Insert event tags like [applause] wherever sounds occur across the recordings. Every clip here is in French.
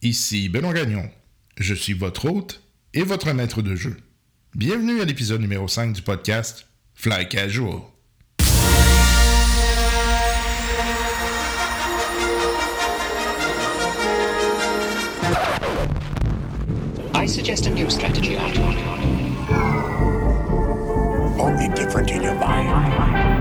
Ici Benoît Gagnon. Je suis votre hôte et votre maître de jeu. Bienvenue à l'épisode numéro 5 du podcast Fly Casual. I suggest a new strategy. Only different in your mind.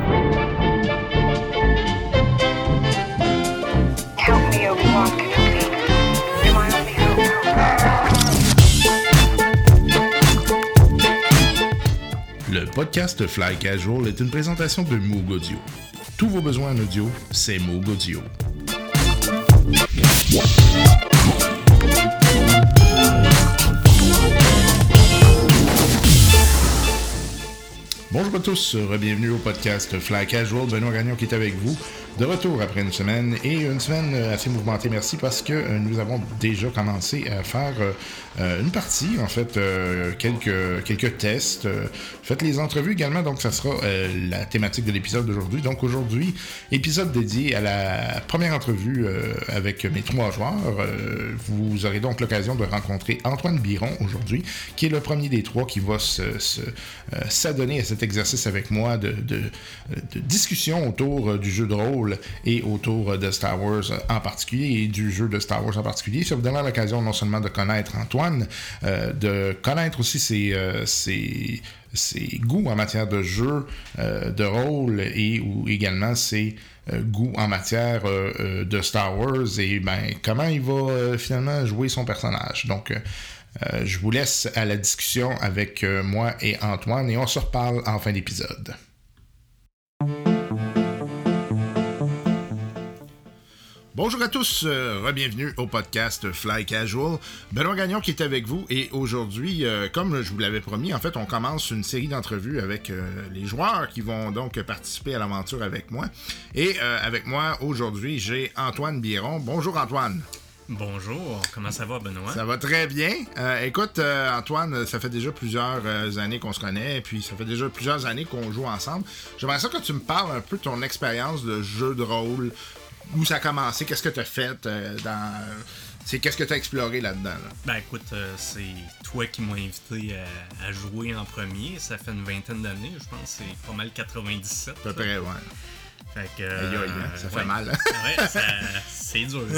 Podcast Fly Casual est une présentation de Moog Audio. Tous vos besoins en audio, c'est Moog Audio. Bonjour à tous, bienvenue au podcast Fly Casual. Benoît Gagnon qui est avec vous, de retour après une semaine et une semaine assez mouvementée. Merci parce que euh, nous avons déjà commencé à faire euh, une partie, en fait, euh, quelques, quelques tests. Faites les entrevues également, donc ça sera la thématique de l'épisode d'aujourd'hui. Donc aujourd'hui, épisode dédié à la première entrevue avec mes trois joueurs. vous aurez donc l'occasion de rencontrer Antoine Biron aujourd'hui, qui est le premier des trois qui va s'adonner à cet exercice avec moi de discussion autour du jeu de rôle et autour de Star Wars en particulier et du jeu de Star Wars en particulier. Ça vous donnera l'occasion non seulement de connaître Antoine, euh, de connaître aussi ses, euh, ses, goûts en matière de jeu euh, de rôle et ou également ses goûts en matière de Star Wars et ben, comment il va finalement jouer son personnage. Donc, je vous laisse à la discussion avec moi et Antoine et on se reparle en fin d'épisode. Bonjour à tous, euh, bienvenue au podcast Fly Casual. Benoît Gagnon qui est avec vous et aujourd'hui, euh, comme je vous l'avais promis, en fait, on commence une série d'entrevues avec euh, les joueurs qui vont donc participer à l'aventure avec moi. Et euh, avec moi aujourd'hui, j'ai Antoine Biron. Bonjour Antoine. Bonjour, comment ça va, Benoît? Ça va très bien. Euh, écoute, euh, Antoine, ça fait déjà plusieurs euh, années qu'on se connaît, et puis ça fait déjà plusieurs années qu'on joue ensemble. J'aimerais ça que tu me parles un peu de ton expérience de jeu de rôle, où ça a commencé, qu'est-ce que tu as fait dans. C'est qu'est-ce que tu as exploré là-dedans? là? Ben écoute, c'est toi qui m'as invité à, à jouer en premier. Ça fait une vingtaine d'années, je pense. C'est pas mal 97. À peu près, ouais. Fait que, Aïe, aïe, hein, ça fait ouais. mal. hein? Ouais, c'est dur. [laughs]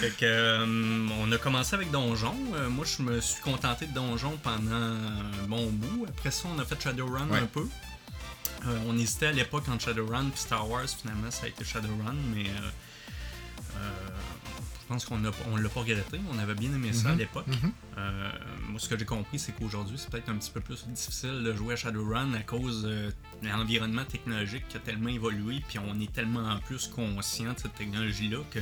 fait que, euh, on a commencé avec Donjon. Euh, moi, je me suis contenté de Donjon pendant un bon bout. Après ça, on a fait Shadowrun Ouais. un peu. Euh, on hésitait à l'époque entre Shadowrun et Star Wars. Finalement, ça a été Shadowrun, mais euh, euh, je pense qu'on on l'a pas regretté. On avait bien aimé ça à l'époque. Euh, moi, ce que j'ai compris, c'est qu'aujourd'hui, c'est peut-être un petit peu plus difficile de jouer à Shadowrun à cause de l'environnement technologique qui a tellement évolué, puis on est tellement plus conscient de cette technologie-là que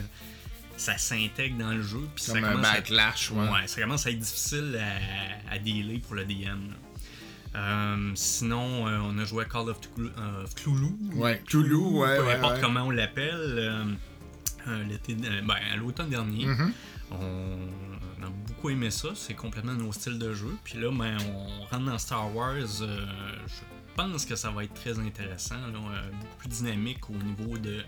ça s'intègre dans le jeu, puis ça Comme un commence à- backlash, ouais. Ouais, ça commence à être difficile à, à dealer pour le DM. là. Euh, sinon, euh, on a joué à Call of Cthulhu, euh, Cthulhu, Ouais, Cthulhu, ouais, peu ouais, importe ouais. comment on l'appelle. l'été, ben, à l'automne dernier. Mhm. On a beaucoup aimé ça, c'est complètement nos styles de jeu. Puis là, ben, on rentre dans Star Wars. je pense que ça va être très intéressant, là, beaucoup plus dynamique au niveau de,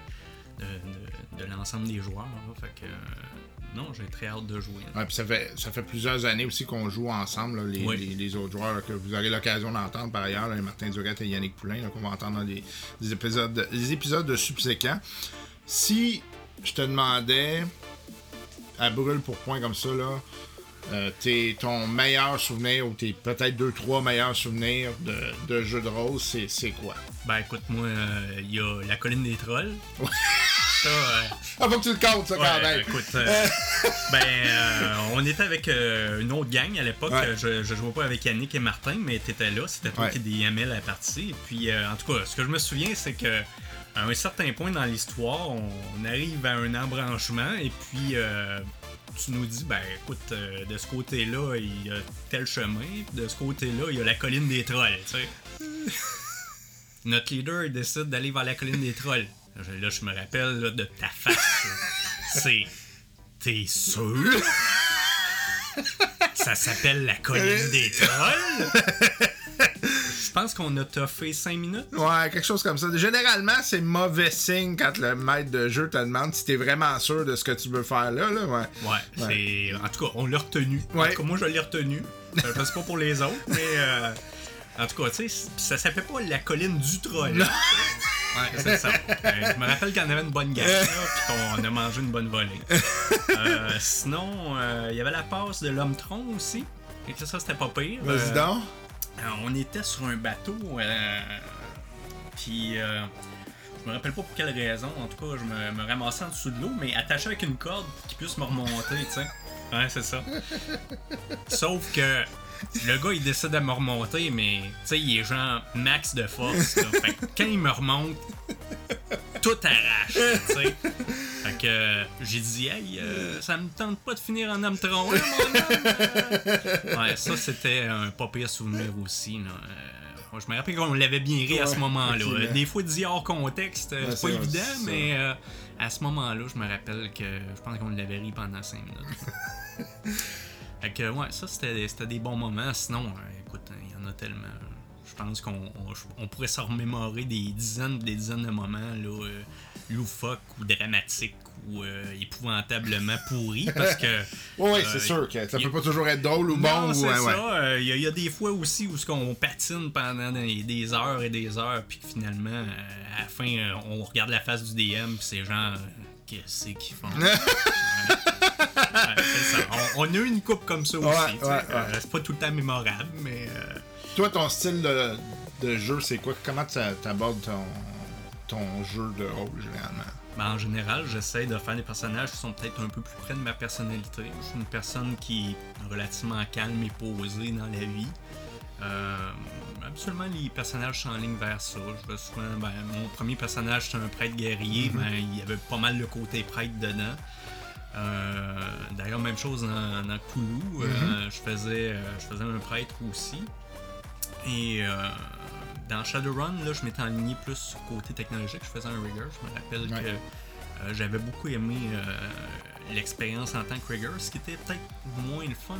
de, de- de l'ensemble des joueurs. là. Fait que euh, non, j'ai très hâte de jouer. Ouais, ça fait, ça fait plusieurs années aussi qu'on joue ensemble, là, les, Oui. les- les autres joueurs là, que vous aurez l'occasion d'entendre par ailleurs, Martin Durette et Yannick Poulain, qu'on va entendre dans les, les épisodes, les épisodes subséquents. Si je te demandais, à brûle pour point comme ça, là, euh, t'es- ton meilleur souvenir ou tes peut-être deux, trois meilleurs souvenirs de, de jeux de rôle, c'est, c'est quoi? Ben écoute, moi, euh, il y a la colline des trolls. Ça, euh, [laughs] Ah, faut que tu le comptes, ça, quand Ouais, même! écoute, euh, [laughs] ben, euh, on était avec euh, une autre gang à l'époque. Ouais. Euh, Je, je jouais pas avec Yannick et Martin, mais t'étais là. C'était toi Ouais. qui DMais la partie. Et puis, euh, en tout cas, ce que je me souviens, c'est que à un certain point dans l'histoire, on, on arrive à un embranchement et puis euh, tu nous dis, ben, écoute, euh, de ce côté-là, il y a tel chemin, de ce côté-là, il y a la colline des trolls, tu sais. [laughs] Notre leader il décide d'aller vers la colline des trolls. Là, je me rappelle là, de ta face. C'est. T'es sûr? [laughs] Ça s'appelle la colline des trolls? [laughs] pense qu'on a toffé 5 minutes. Ouais, quelque chose comme ça. Généralement, c'est mauvais signe quand le maître de jeu te demande si t'es vraiment sûr de ce que tu veux faire là. là ouais. Ouais, c'est. En tout cas, on l'a retenu. En Ouais. tout cas, moi, je l'ai retenu. [laughs] Euh, Je sais pas pour les autres, mais. euh, En tout cas, tu sais, ça s'appelait pas la colline du troll. [laughs] Ouais, c'est ça. Euh, je me rappelle qu'on avait une bonne gamme, là, [laughs] puis qu'on a mangé une bonne volée. Euh, sinon, euh, il y avait la passe de l'homme tronc aussi. Et que ça, c'était pas pire. Vas-y Euh, donc. Euh, on était sur un bateau, euh, puis euh, je me rappelle pas pour quelle raison. En tout cas, je me, me ramassais en dessous de l'eau, mais attaché avec une corde pour qu'il puisse me remonter, tu sais. Ouais, c'est ça. Sauf que le gars, il décide de me remonter, mais tu sais, il est genre max de force. là. Fait que quand il me remonte, tout arrache, tu sais. Que j'ai dit, hey, euh, ça me tente pas de finir en homme tronc, là, mon homme. [laughs] Ouais, ça, c'était un pas pire souvenir aussi, là. Euh, je me rappelle qu'on l'avait bien ri à ce moment-là. Des fois, dit hors contexte, euh, c'est pas vrai, évident, mais euh, à ce moment-là, je me rappelle que je pense qu'on l'avait ri pendant 5 minutes. [laughs] fait que, ouais, ça, c'était des bons moments. Sinon, écoute, hein, il y en a tellement. Je pense qu'on on, on pourrait s'en remémorer des dizaines des dizaines de moments là, euh, loufoques ou dramatiques ou euh, épouvantablement pourris parce que. [laughs] Ouais, ouais, euh, c'est sûr que ça il- peut pas toujours être drôle ou bon. non, c'est ouais, ça. ouais. Il y, a- y a des fois aussi où ce qu'on patine pendant des, des heures et des heures, puis que finalement, à la fin, on regarde la face du DM, puis c'est genre, qu'est-ce qu'ils font? [laughs] Ouais. Ouais, c'est ça. On, on a eu une coupe comme ça aussi. Ouais, ouais, Euh, c'est pas tout le temps mémorable, mais. euh, Toi, ton style de, de jeu, c'est quoi? Comment tu abordes ton, ton jeu de rôle généralement? Ben, en général, j'essaie de faire des personnages qui sont peut-être un peu plus près de ma personnalité. Je suis une personne qui est relativement calme et posée dans la vie. Euh, absolument, les personnages sont en ligne vers ça. Je vais souvent, ben, mon premier personnage, c'est un prêtre guerrier. ben, il y avait pas mal le côté prêtre dedans. Euh, D'ailleurs, même chose dans, dans Cthulhu. euh, je, faisais, euh, je faisais un prêtre aussi. Et euh, dans Shadowrun, là, je m'étais aligné plus sur le côté technologique. Je faisais un rigger. Je me rappelle Ouais. que euh, j'avais beaucoup aimé euh, l'expérience en tant que rigger. Ce qui était peut-être moins le fun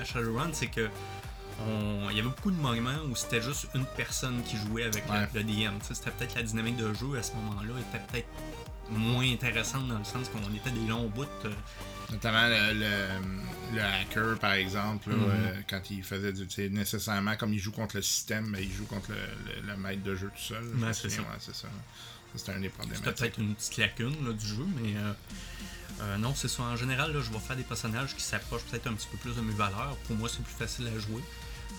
à Shadowrun, c'est que on- il y avait beaucoup de moments où c'était juste une personne qui jouait avec le- Ouais. le, DM. C'était peut-être la dynamique de jeu à ce moment-là était peut-être moins intéressante dans le sens qu'on était des longs bouts. euh, Notamment le, le, le hacker, par exemple, là, Mhm. euh, quand il faisait du. nécessairement, comme il joue contre le système, mais il joue contre le, le- maître de jeu tout seul. c'est ça. ouais, c'est ça. C'était un des problèmes. C'était peut-être une petite lacune là, du jeu, mais euh, euh, non, c'est ça. En général, là, je vais faire des personnages qui s'approchent peut-être un petit peu plus de mes valeurs. Pour moi, c'est plus facile à jouer.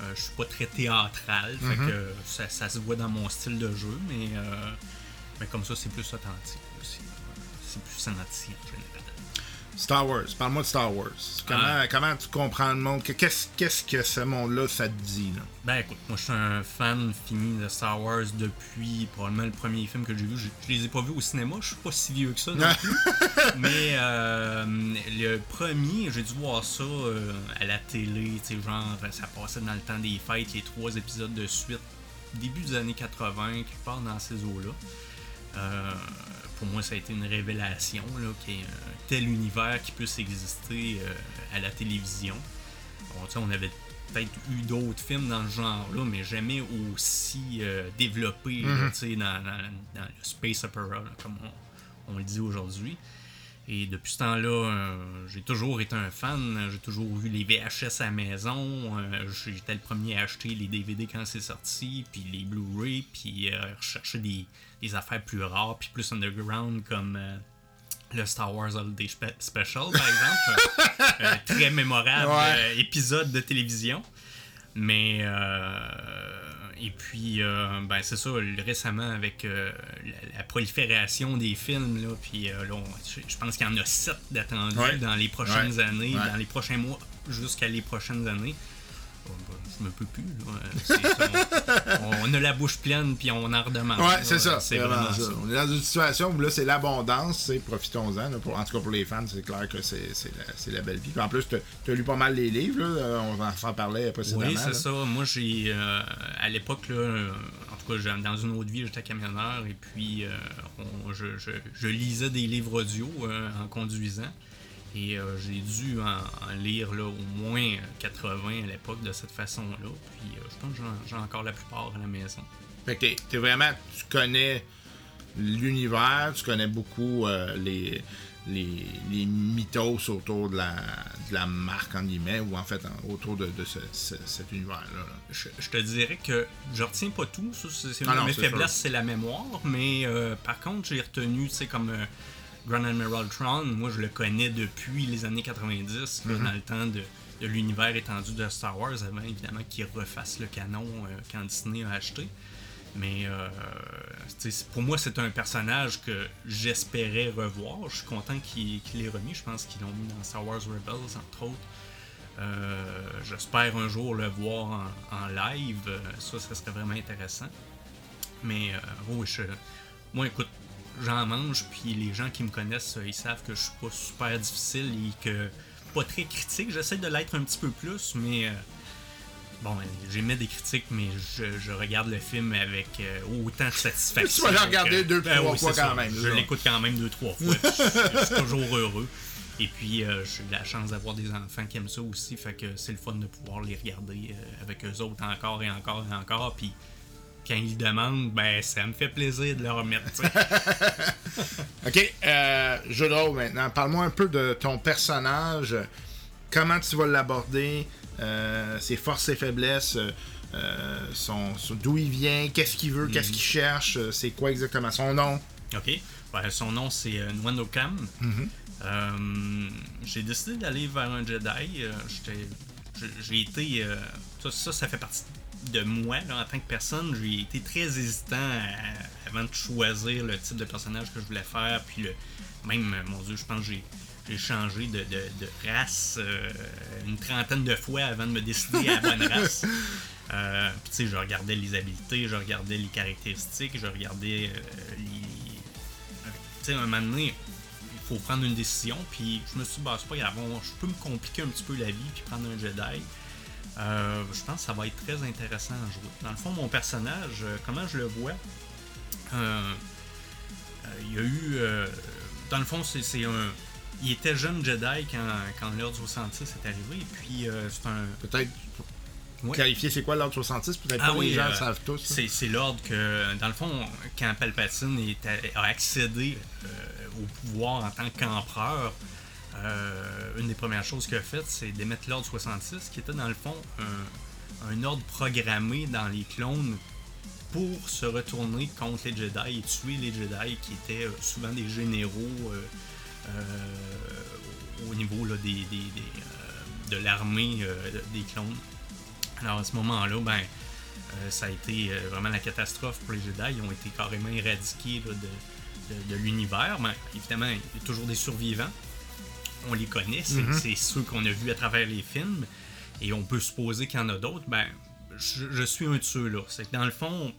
Euh, je suis pas très théâtral, fait Mhm. que ça, ça se voit dans mon style de jeu, mais, mais comme ça, c'est plus authentique aussi. C'est plus senti en général. Star Wars, parle-moi de Star Wars. Comment, Ah. comment tu comprends le monde? Que- Qu'est-ce qu'est-ce que ce monde-là, ça te dit là? Ben écoute, moi je suis un fan fini de Star Wars depuis probablement le premier film que j'ai vu. Je, je les ai pas vus au cinéma, je suis pas si vieux que ça non plus. [laughs] Mais euh, le premier, j'ai dû voir ça euh, à la télé, tu sais, genre ça passait dans le temps des fêtes, les trois épisodes de suite, début des années 80, quelque part dans ces eaux-là. Euh, pour moi, ça a été une révélation, qu'il y ait un tel univers qui puisse exister euh, à la télévision. Bon, on avait peut-être eu d'autres films dans le genre-là, mais jamais aussi euh, sais, dans, dans- dans le space opera, là, comme on, on le dit aujourd'hui. Et depuis ce temps-là, euh, j'ai toujours été un fan. J'ai toujours vu les VHS à la maison. Euh, J'étais le premier à acheter les DVD quand c'est sorti, puis les Blu-ray, puis euh, rechercher des, des affaires plus rares, puis plus underground comme euh, le Star Wars Holiday Spe- Special, par exemple. [laughs] Euh, très mémorable Ouais. épisode de télévision. Mais euh, et puis euh, ben c'est ça récemment avec euh, la, la prolifération des films là puis euh, là, je, pense qu'il y en a sept d'attendus Ouais. dans les prochaines Ouais. années Ouais. dans les prochains mois jusqu'à les prochaines années je me peux plus là. On, on a la bouche pleine puis on en redemande Ouais, c'est ça. c'est vraiment ça. ça On est dans une situation où là, c'est l'abondance, c'est profitons-en. En tout cas, pour les fans, c'est clair que c'est la, belle vie. Puis en plus, tu as lu pas mal les livres, là, euh, on va en s'en parler précédemment. Oui, c'est ça. Moi, j'ai. euh, à l'époque, là, euh, en tout cas, dans une autre vie, j'étais camionneur et puis euh, on- je, je- je lisais des livres audio euh, en conduisant. Et euh, j'ai dû en, en lire là, au moins 80 à l'époque de cette façon-là. Puis euh, je pense que j'en- j'ai encore la plupart à la maison. Fait que t'es, t'es vraiment. Tu connais l'univers, tu connais beaucoup euh, les, les, les mythos autour de la, de la marque, en guillemets, ou en fait en- autour de, de ce- ce- cet univers-là. là. Je, je te dirais que je retiens pas tout. Ça, c'est, c'est une Ah de non, mes c'est faiblesses, sûr. c'est la mémoire. Mais euh, par contre, j'ai retenu, tu sais, comme euh, Grand Admiral Tron, moi je le connais depuis les années 90, là, Mm-hmm. dans le temps de, de l'univers étendu de Star Wars, avant évidemment qu'ils refassent le canon euh, quand Disney a acheté. Mais euh, pour moi, c'est un personnage que j'espérais revoir. Je suis content qu'il, qu'il ait remis. Je pense qu'ils l'ont mis dans Star Wars Rebels, entre autres. Euh, J'espère un jour le voir en, en live. Ça, ça serait vraiment intéressant. Mais euh, oui, je, moi, écoute, j'en mange. Puis les gens qui me connaissent, euh, ils savent que je suis pas super difficile et que pas très critique. J'essaie de l'être un petit peu plus, mais. euh, Bon, j'émets des critiques, mais je, je regarde le film avec euh, autant de satisfaction. Tu vas le regarder deux, Ben trois oui, fois quand ça. même, Je l'écoute quand même deux, trois fois. [laughs] je, je suis toujours heureux. Et puis, euh, j'ai la chance d'avoir des enfants qui aiment ça aussi. Fait que c'est le fun de pouvoir les regarder avec eux autres encore et encore et encore. Puis, quand ils demandent, ben, ça me fait plaisir de leur remettre. [laughs] Ok, euh, jeu de rôle maintenant. Parle-moi un peu de ton personnage. Comment tu vas l'aborder, euh, ses forces et faiblesses, euh, euh, son, son- d'où il vient, qu'est-ce qu'il veut, qu'est-ce qu'il cherche, c'est quoi exactement son nom? OK. Ben, son nom, c'est euh, Nwando Kam. Euh, j'ai décidé d'aller vers un Jedi. J'étais- j'ai- été. ça, ça, ça fait partie de moi là, en tant que personne. J'ai été très hésitant à- avant de choisir le type de personnage que je voulais faire. Puis le, même, mon Dieu, je pense que j'ai. J'ai changé de, de- de race euh, une trentaine de fois avant de me décider à la bonne [laughs] race. Euh, puis tu sais, je regardais les habiletés, je regardais les caractéristiques, je regardais euh, les, tu sais, un moment donné, il faut prendre une décision, puis je me suis dit, bah, c'est pas grave, je peux me compliquer un petit peu la vie, puis prendre un Jedi. Euh, je pense que ça va être très intéressant à jouer. Dans le fond, mon personnage, euh, comment je le vois, euh, il y a eu. dans le fond, c'est un. Il était jeune Jedi quand, quand l'ordre 66 est arrivé, et puis euh, c'est un. Peut-être Ouais. clarifier c'est quoi l'ordre 66, peut-être Ah pas oui, les gens euh, le savent tous. C'est, l'ordre que, dans le fond, quand Palpatine est a accédé euh, au pouvoir en tant qu'empereur, euh, une des premières choses qu'il a faites, c'est d'émettre l'ordre 66, qui était dans le fond un, ordre programmé dans les clones pour se retourner contre les Jedi et tuer les Jedi qui étaient euh, souvent des généraux euh, au niveau là, des, des- de l'armée des clones. Alors à ce moment-là, ben, ça a été vraiment la catastrophe pour les Jedi. Ils ont été carrément éradiqués de- de l'univers. Ben, évidemment, il y a toujours des survivants. On les connaît, c'est c'est ceux qu'on a vus à travers les films. Et on peut supposer qu'il y en a d'autres. Ben, je, je suis un de ceux-là. C'est que dans le fond,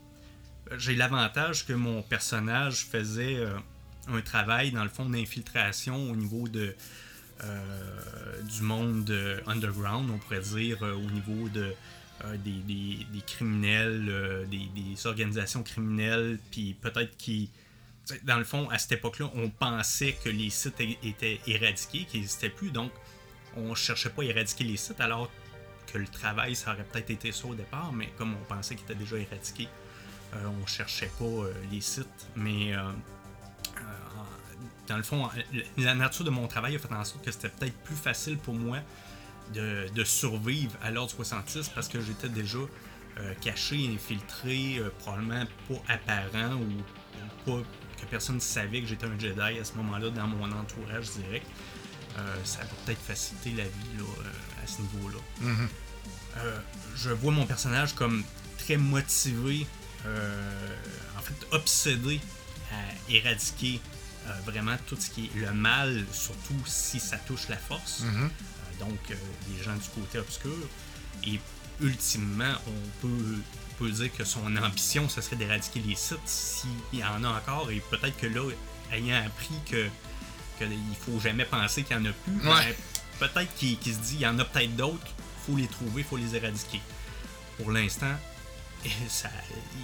j'ai l'avantage que mon personnage faisait euh, un travail, dans le fond, d'infiltration au niveau de, euh, du monde euh, underground, on pourrait dire, au niveau de, des, des- des criminels, des, des organisations criminelles, puis peut-être qui. Dans le fond, à cette époque-là, on pensait que les sites étaient éradiqués, qu'ils n'existaient plus, donc on cherchait pas à éradiquer les sites, alors que le travail, ça aurait peut-être été ça au départ, mais comme on pensait qu'ils étaient déjà éradiqués, euh, on cherchait pas euh, les sites. Mais euh, euh, dans le fond, la- nature de mon travail a fait en sorte que c'était peut-être plus facile pour moi de, de survivre à l'ordre 66 parce que j'étais déjà caché, infiltré, probablement pas apparent ou pas que personne ne savait que j'étais un Jedi à ce moment-là dans mon entourage direct. Euh, ça a peut-être facilité la vie là, euh, à ce niveau-là. Euh, je vois mon personnage comme très motivé, euh, en fait obsédé à éradiquer vraiment tout ce qui est le mal, surtout si ça touche la force. Euh, donc les gens du côté obscur. Et ultimement, on peut, peut dire que son ambition, ce serait d'éradiquer les sites s'il y en a encore. Et peut-être que là, ayant appris que qu'il faut jamais penser qu'il n'y en a plus, ben, peut-être qu'il se dit il y en a peut-être d'autres, faut les trouver, faut les éradiquer. Pour l'instant, [laughs] ça,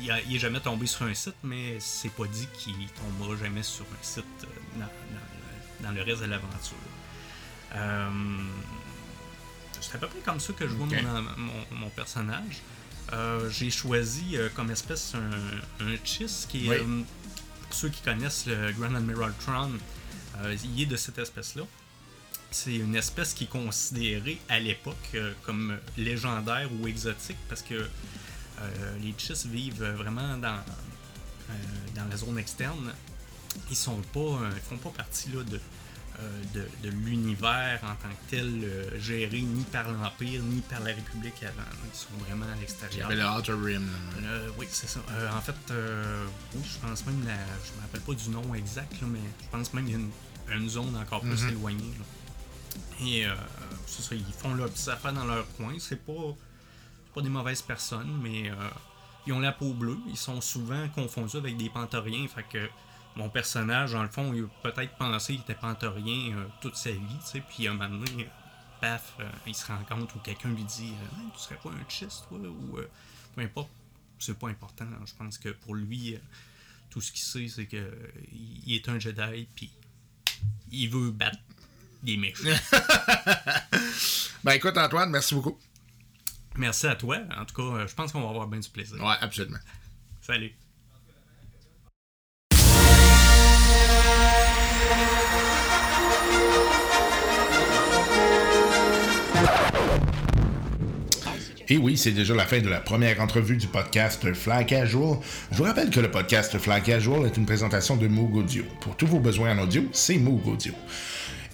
il, a- il est jamais tombé sur un site, mais c'est pas dit qu'il tombera jamais sur un site euh, dans, dans- dans le reste de l'aventure. c'est à peu près comme ça que je vois Ok. mon, mon- mon personnage. Euh, J'ai choisi euh, comme espèce un, un Chiss qui est, Oui. euh, pour ceux qui connaissent le Grand Admiral Tron, il est de cette espèce-là. C'est une espèce qui est considérée à l'époque comme légendaire ou exotique parce que les Chiss vivent vraiment dans, dans la zone externe. Ils sont pas, ils font pas partie là, de, de, de l'univers en tant que tel euh, géré ni par l'Empire ni par la République avant. Ils sont vraiment à Il y l'extérieur. avait le Outer Rim. là. Euh, oui, c'est ça. Euh, en fait, euh, oui, je pense même, la, je me rappelle pas du nom exact, là, mais je pense même qu'il y a une, une zone encore plus éloignée. là. Et euh, c'est ça, ils font leur petite affaire dans leur coin. C'est pas, pas des mauvaises personnes, mais euh, ils ont la peau bleue. Ils sont souvent confondus avec des panthoriens. Fait que mon personnage, dans le fond, il a peut-être pensé qu'il était panthorien euh, toute sa vie, tu sais, puis à un moment donné, euh, paf, euh, il se rend compte ou quelqu'un lui dit Hey, Tu serais pas un chiste, toi Ou euh, peu importe, c'est pas important. Je pense que pour lui, tout ce qu'il sait, c'est que il est un Jedi, puis il veut battre des méchants. [laughs] Ben écoute, Antoine, merci beaucoup. Merci à toi. En tout cas, je pense qu'on va avoir bien du plaisir. Ouais, absolument. Salut. Et oui, c'est déjà la fin de la première entrevue du podcast Fly Casual. Je vous rappelle que le podcast Fly Casual est une présentation de Moog Audio. Pour tous vos besoins en audio, c'est Moog Audio.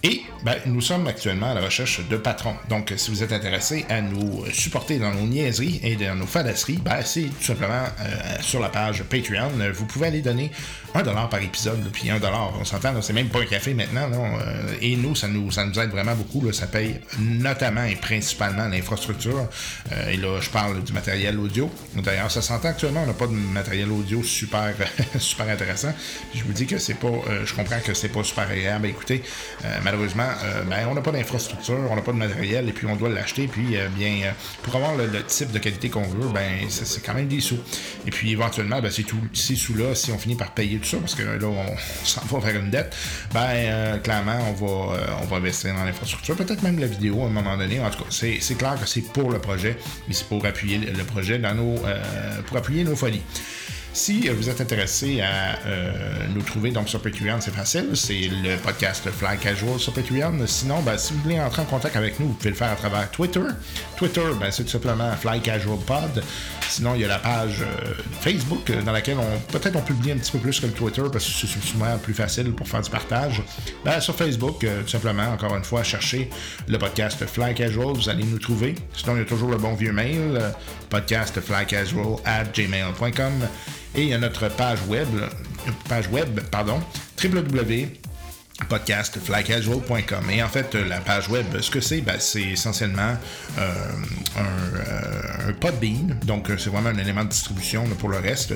Et ben, nous sommes actuellement à la recherche de patrons. Donc, si vous êtes intéressé à nous supporter dans nos niaiseries et dans nos fadasseries, ben, c'est tout simplement euh, sur la page Patreon. Vous pouvez aller donner 1$ par épisode, puis 1$, on s'entend, c'est même pas un café maintenant. là, euh, et nous, ça nous, ça nous aide vraiment beaucoup. ça paye notamment et principalement l'infrastructure. Euh, et là, je parle du matériel audio. D'ailleurs, ça s'entend actuellement, on n'a pas de matériel audio super, [laughs] super intéressant. Je vous dis que c'est pas, je comprends que c'est pas super agréable à écouter. Malheureusement, euh, ben, on n'a pas d'infrastructure, on n'a pas de matériel, et puis on doit l'acheter. Puis, euh, bien, euh, pour avoir le, type de qualité qu'on veut, ben, c'est quand même des sous. Et puis, éventuellement, ben, ces sous-là, si on finit par payer tout ça, parce que là, on [laughs] s'en va vers une dette, ben, clairement, on va, on va investir dans l'infrastructure, peut-être même la vidéo à un moment donné. En tout cas, c'est clair que c'est pour le projet, mais c'est pour appuyer le projet dans nos, pour appuyer nos folies. Si vous êtes intéressé à euh, nous trouver donc sur Patreon, c'est facile. C'est le podcast Fly Casual sur Patreon. Sinon, ben, si vous voulez entrer en contact avec nous, vous pouvez le faire à travers Twitter. Twitter, ben, c'est tout simplement Fly Casual Pod. Sinon, il y a la page euh, Facebook euh, dans laquelle on peut-être on publie un petit peu plus que le Twitter parce que c'est souvent plus facile pour faire du partage. Ben, sur Facebook, tout simplement, encore une fois, cherchez le podcast Fly Casual, vous allez nous trouver. Sinon, il y a toujours le bon vieux mail, euh, podcastflycasual at gmail.com. Et il y a notre page web, page web, pardon, www podcastflycasual.com et en fait la page web ce que c'est ben, c'est essentiellement euh, un, euh, un Podbean. Donc euh, c'est vraiment un élément de distribution pour le reste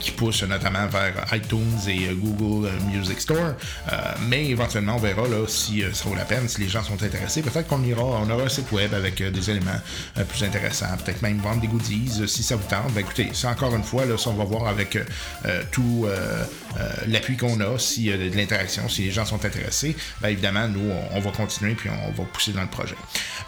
qui pousse notamment vers iTunes et Google Music Store. Mais éventuellement on verra là, si ça vaut la peine si les gens sont intéressés. Peut-être qu'on ira on aura un site web avec des éléments plus intéressants. Peut-être même vendre des goodies si ça vous tente. Ben, écoutez c'est encore une fois là, ça on va voir avec tout l'appui qu'on a de, de l'interaction si les gens sont intéressés ben, évidemment nous on, va continuer puis on va pousser dans le projet.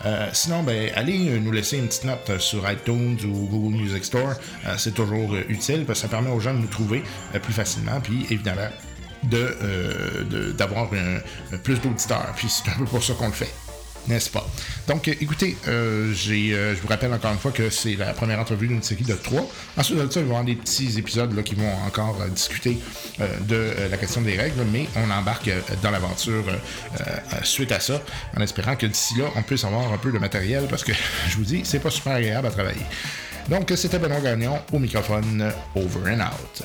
Euh, sinon ben allez nous laisser une petite note euh, sur iTunes ou Google Music Store. Euh, c'est toujours utile parce que ça permet aux gens de nous trouver plus facilement puis évidemment de, d'avoir plus d'auditeurs. Puis c'est un peu pour ça qu'on le fait n'est-ce pas? Donc, euh, écoutez, euh, euh, je vous rappelle encore une fois que c'est la première entrevue d'une série de trois. Ensuite de ça, il va y avoir des petits épisodes là, qui vont encore discuter de la question des règles, mais on embarque dans l'aventure suite à ça, en espérant que d'ici là, on puisse avoir un peu de matériel, parce que, [laughs] je vous dis, c'est pas super agréable à travailler. Donc, c'était Benoît Gagnon au microphone, over and out.